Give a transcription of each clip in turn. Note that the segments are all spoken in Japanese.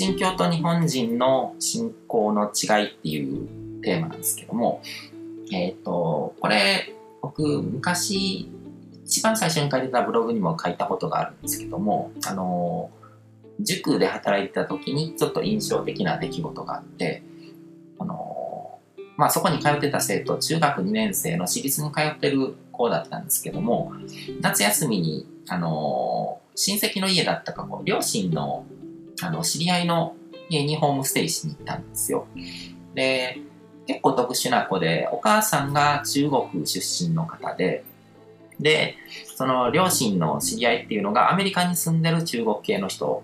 神教と日本人の信仰の違いっていうテーマなんですけども、えっ、ー、と、これ、僕、昔、一番最初に書いてたブログにも書いたことがあるんですけども、あの、塾で働いてた時にちょっと印象的な出来事があって、あの、まあ、そこに通ってた生徒、中学2年生の私立に通ってる子だったんですけども、夏休みに、あの、親戚の家だったか、こう両親の、あの、知り合いの家にホームステイしに行ったんですよ。で、結構特殊な子で、お母さんが中国出身の方で、で、その両親の知り合いっていうのがアメリカに住んでる中国系の人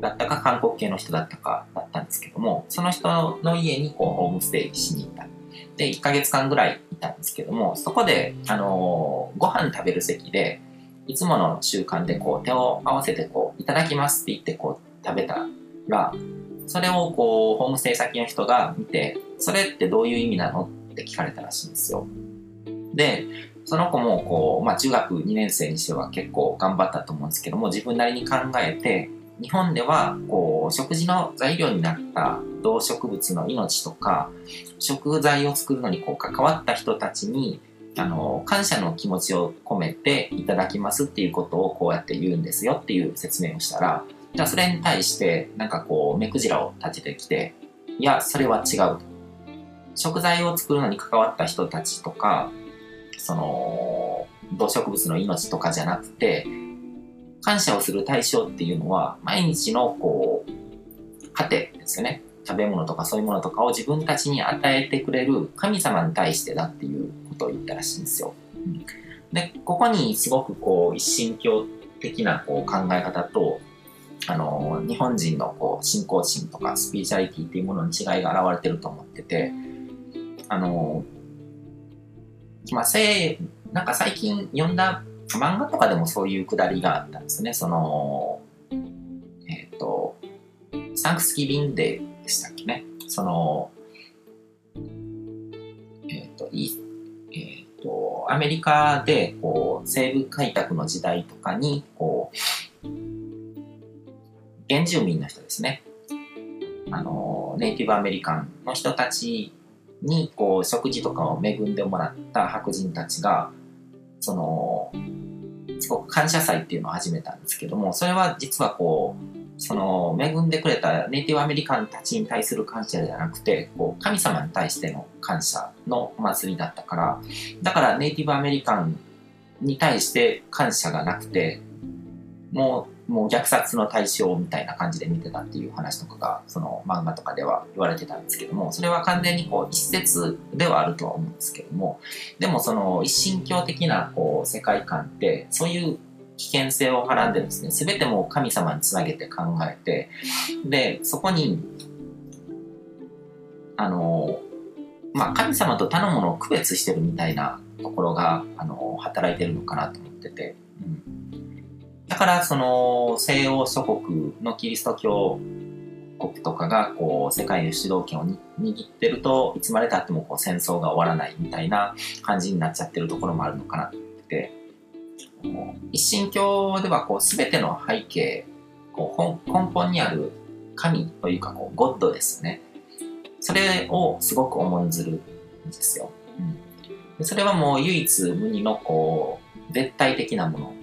だったか韓国系の人だったかだったんですけども、その人の家にこうホームステイしに行った。で、1ヶ月間ぐらいいたんですけども、そこで、あのー、ご飯食べる席で、いつもの習慣でこう手を合わせてこう、いただきますって言ってこう食べたら、それをこう、ホームステイ先の人が見て、それってどういう意味なのって聞かれたらしいんですよ。で、その子もこう、まあ中学2年生にしては結構頑張ったと思うんですけども、自分なりに考えて、日本ではこう食事の材料になった動植物の命とか食材を作るのにこう関わった人たちにあの感謝の気持ちを込めていただきますっていうことをこうやって言うんですよっていう説明をしたらじゃあそれに対してなんかこう目くじらを立ててきていやそれは違う食材を作るのに関わった人たちとかその動植物の命とかじゃなくて感謝をする対象っていうのは、毎日のこう、糧ですよね。食べ物とかそういうものとかを自分たちに与えてくれる神様に対してだっていうことを言ったらしいんですよ。で、ここにすごくこう、一神教的なこう考え方と、あの、日本人のこう、信仰心とかスピーチャリティっていうものに違いが現れてると思ってて、あの、まあ、せなんか最近読んだ漫画とかでもそういうくだりがあったんですね。その、えっ、ー、と、サンクスギビンデーでしたっけね。その、えっ、ー、と、いえっ、ー、と、アメリカで、こう、西部開拓の時代とかに、こう、原住民の人ですね。あの、ネイティブアメリカンの人たちに、こう、食事とかを恵んでもらった白人たちが、その、すごく感謝祭っていうのを始めたんですけども、それは実はこう、その恵んでくれたネイティブアメリカンたちに対する感謝じゃなくて、こう神様に対しての感謝のお祭りだったから、だからネイティブアメリカンに対して感謝がなくて、もうもう虐殺の対象みたいな感じで見てたっていう話とかがその漫画とかでは言われてたんですけどもそれは完全にこう一説ではあるとは思うんですけどもでもその一神教的なこう世界観ってそういう危険性をはらんでですね全てもう神様につなげて考えてでそこにあのまあ神様と他のものを区別してるみたいなところがあの働いてるのかなと思ってて。うんからその西欧諸国のキリスト教国とかがこう世界の主導権を握ってるといつまでたってもこう戦争が終わらないみたいな感じになっちゃってるところもあるのかなって一神教ではこう全ての背景こう根本にある神というかこうゴッドですよね。それをすごく重んずるんですよ、うん、それはもう唯一無二のこう絶対的なもの。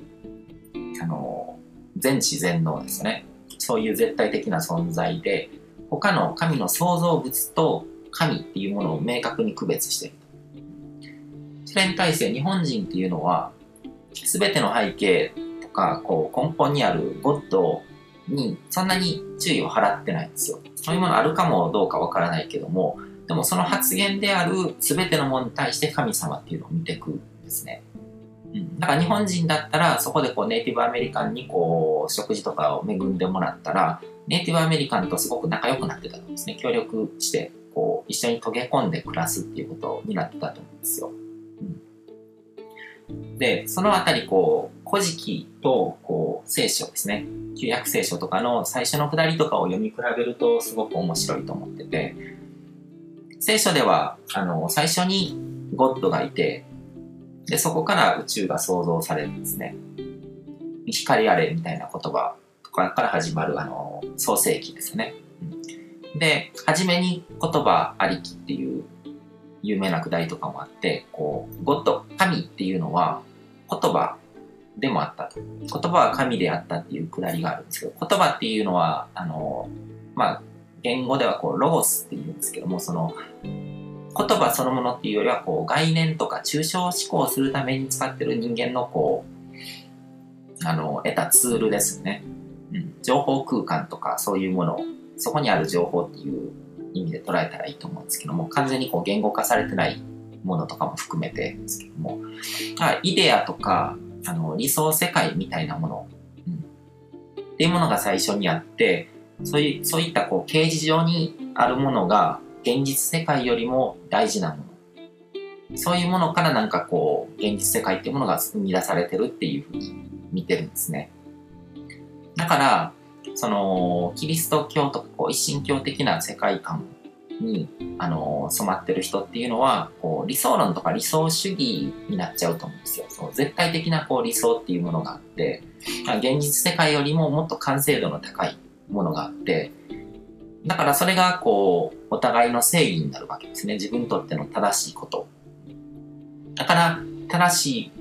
あの、全知全能ですね。そういう絶対的な存在で、他の神の創造物と神っていうものを明確に区別している。それに対して日本人っていうのは、全ての背景とか、こう根本にあるゴッドにそんなに注意を払ってないんですよ。そういうものあるかもどうかわからないけども、でもその発言である全てのものに対して神様っていうのを見ていくんですね。だから日本人だったらそこでこうネイティブアメリカンにこう食事とかを恵んでもらったらネイティブアメリカンとすごく仲良くなってたと思うんですね。協力してこう一緒に溶け込んで暮らすっていうことになってたと思うんですよ。うん、でそのあたりこう古事記とこう聖書ですね。旧約聖書とかの最初のくだりとかを読み比べるとすごく面白いと思ってて聖書ではあの最初にゴッドがいてで、そこから宇宙が創造されるんですね。光あれみたいな言葉とかから始まるあの創世記ですね。で、初めに言葉ありきっていう有名なくだりとかもあって、こう、ゴッド、神っていうのは言葉でもあったと。言葉は神であったっていうくだりがあるんですけど、言葉っていうのは、あの、まあ、言語ではこう、ロゴスっていうんですけども、その、言葉そのものっていうよりは、こう、概念とか抽象思考するために使ってる人間の、こう、あの、得たツールですね。うん。情報空間とかそういうものそこにある情報っていう意味で捉えたらいいと思うんですけども、完全にこう言語化されてないものとかも含めてですけども、イデアとか、あの、理想世界みたいなもの、うん、っていうものが最初にあって、そういう、そういったこう、形事上にあるものが、現実世界よりも大事なもの。そういうものからなんかこう、現実世界っていうものが生み出されてるっていうふうに見てるんですね。だから、その、キリスト教とかこう一神教的な世界観に、あの、染まってる人っていうのは、こう、理想論とか理想主義になっちゃうと思うんですよ。そう絶対的なこう理想っていうものがあって、現実世界よりももっと完成度の高いものがあって、だからそれがこう、お互いの正義になるわけですね。自分にとっての正しいこと。だから、正しい、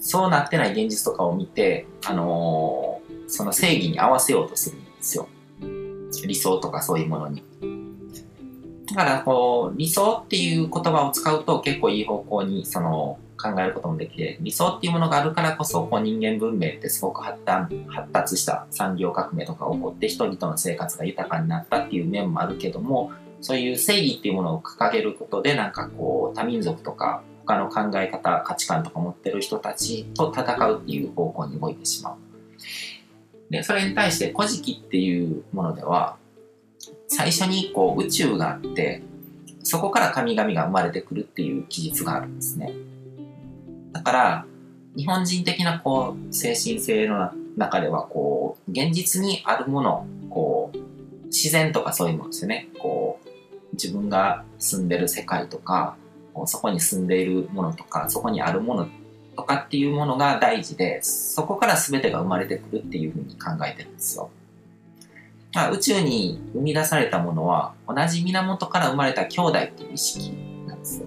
そうなってない現実とかを見て、あのー、その正義に合わせようとするんですよ。理想とかそういうものに。だからこう理想っていう言葉を使うと結構いい方向にその考えることもできて理想っていうものがあるからこそこう人間文明ってすごく発達発達した産業革命とか起こって人々の生活が豊かになったっていう面もあるけどもそういう正義っていうものを掲げることでなんかこう多民族とか他の考え方価値観とか持ってる人たちと戦うっていう方向に動いてしまう。で、それに対して古事記っていうものでは、最初にこう宇宙があって、そこから神々が生まれてくるっていう記述があるんですね。だから、日本人的なこう精神性の中ではこう現実にあるものこう自然とかそういうものですよねこう自分が住んでる世界とかそこに住んでいるものとかそこにあるものとかっていうものが大事で、そこから全てが生まれてくるっていうふうに考えてるんですよ。まあ、宇宙に生み出されたものは同じ源から生まれた兄弟っていう意識なんですよ。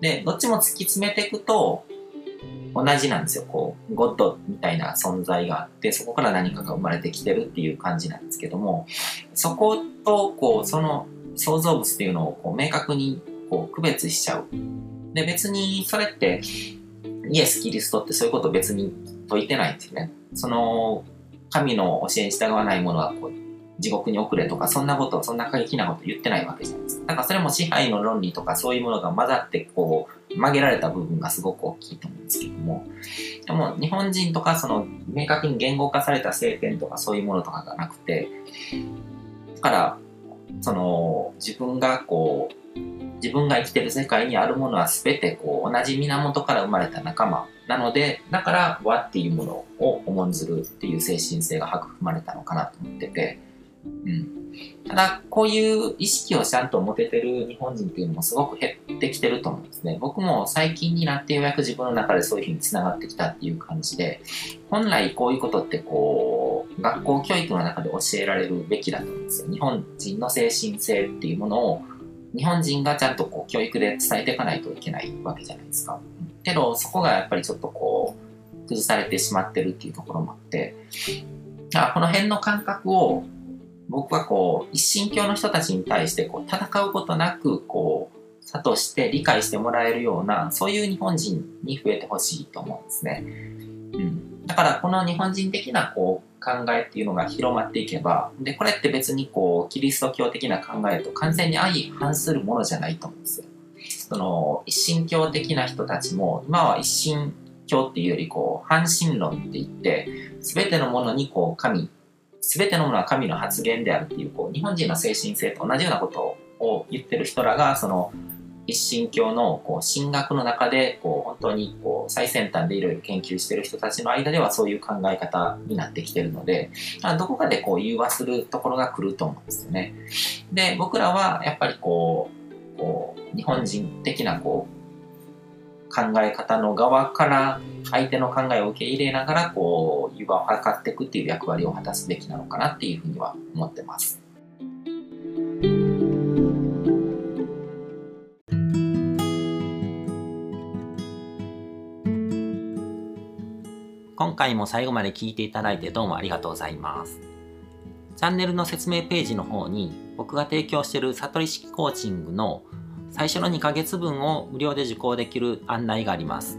で、どっちも突き詰めていくと同じなんですよ。こう、ゴッドみたいな存在があって、そこから何かが生まれてきてるっていう感じなんですけども、そこと、こう、その創造物っていうのをこう明確にこう区別しちゃう。で、別にそれってイエス・キリストってそういうこと別に説いてないんですよね。その、神の教えに従わない者はこう地獄に送れとか、そんなこと、そんな過激なこと言ってないわけじゃないですか。だからそれも支配の論理とかそういうものが混ざってこう、曲げられた部分がすごく大きいと思うんですけども、でも日本人とかその明確に言語化された聖典とかそういうものとかがなくて、だから、その自分がこう、自分が生きてる世界にあるものは全てこう同じ源から生まれた仲間。なのでだから和っていうものを重んずるっていう精神性が育まれたのかなと思ってて、うん、ただこういう意識をちゃんと持ててる日本人っていうのもすごく減ってきてると思うんですね。僕も最近になってようやく自分の中でそういうふうにつながってきたっていう感じで本来こういうことってこう学校教育の中で教えられるべきだと思うんですよ。日本人の精神性っていうものを日本人がちゃんとこう教育で伝えていかないといけないわけじゃないですか。けど、そこがやっぱりちょっとこう、崩されてしまってるっていうところもあって、この辺の感覚を僕はこう、一神教の人たちに対してこう戦うことなく、こう、諭して理解してもらえるような、そういう日本人に増えてほしいと思うんですね。うん。だからこの日本人的なこう、考えっていうのが広まっていけば、で、これって別にこう、キリスト教的な考えと完全に相反するものじゃないと思うんですよ。その、一神教的な人たちも、今は一神教っていうよりこう、半神論って言って、すべてのものにこう、神、すべてのものは神の発言であるっていう、こう、日本人の精神性と同じようなことを言ってる人らが、その、一神教のこう神学の中でこう本当にこう最先端でいろいろ研究してる人たちの間ではそういう考え方になってきてるのでどこかでこう融和するところが来ると思うんですよね。で僕らはやっぱりこうこう日本人的なこう考え方の側から相手の考えを受け入れながらこう湯葉を測っていくっていう役割を果たすべきなのかなっていうふうには思ってます。今回も最後まで聞いていただいてどうもありがとうございます。チャンネルの説明ページの方に僕が提供している悟り式コーチングの最初の2ヶ月分を無料で受講できる案内があります。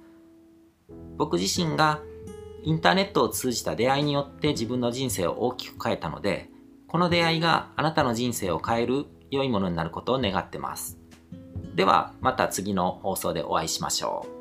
僕自身がインターネットを通じた出会いによって自分の人生を大きく変えたので、この出会いがあなたの人生を変える良いものになることを願ってます。ではまた次の放送でお会いしましょう。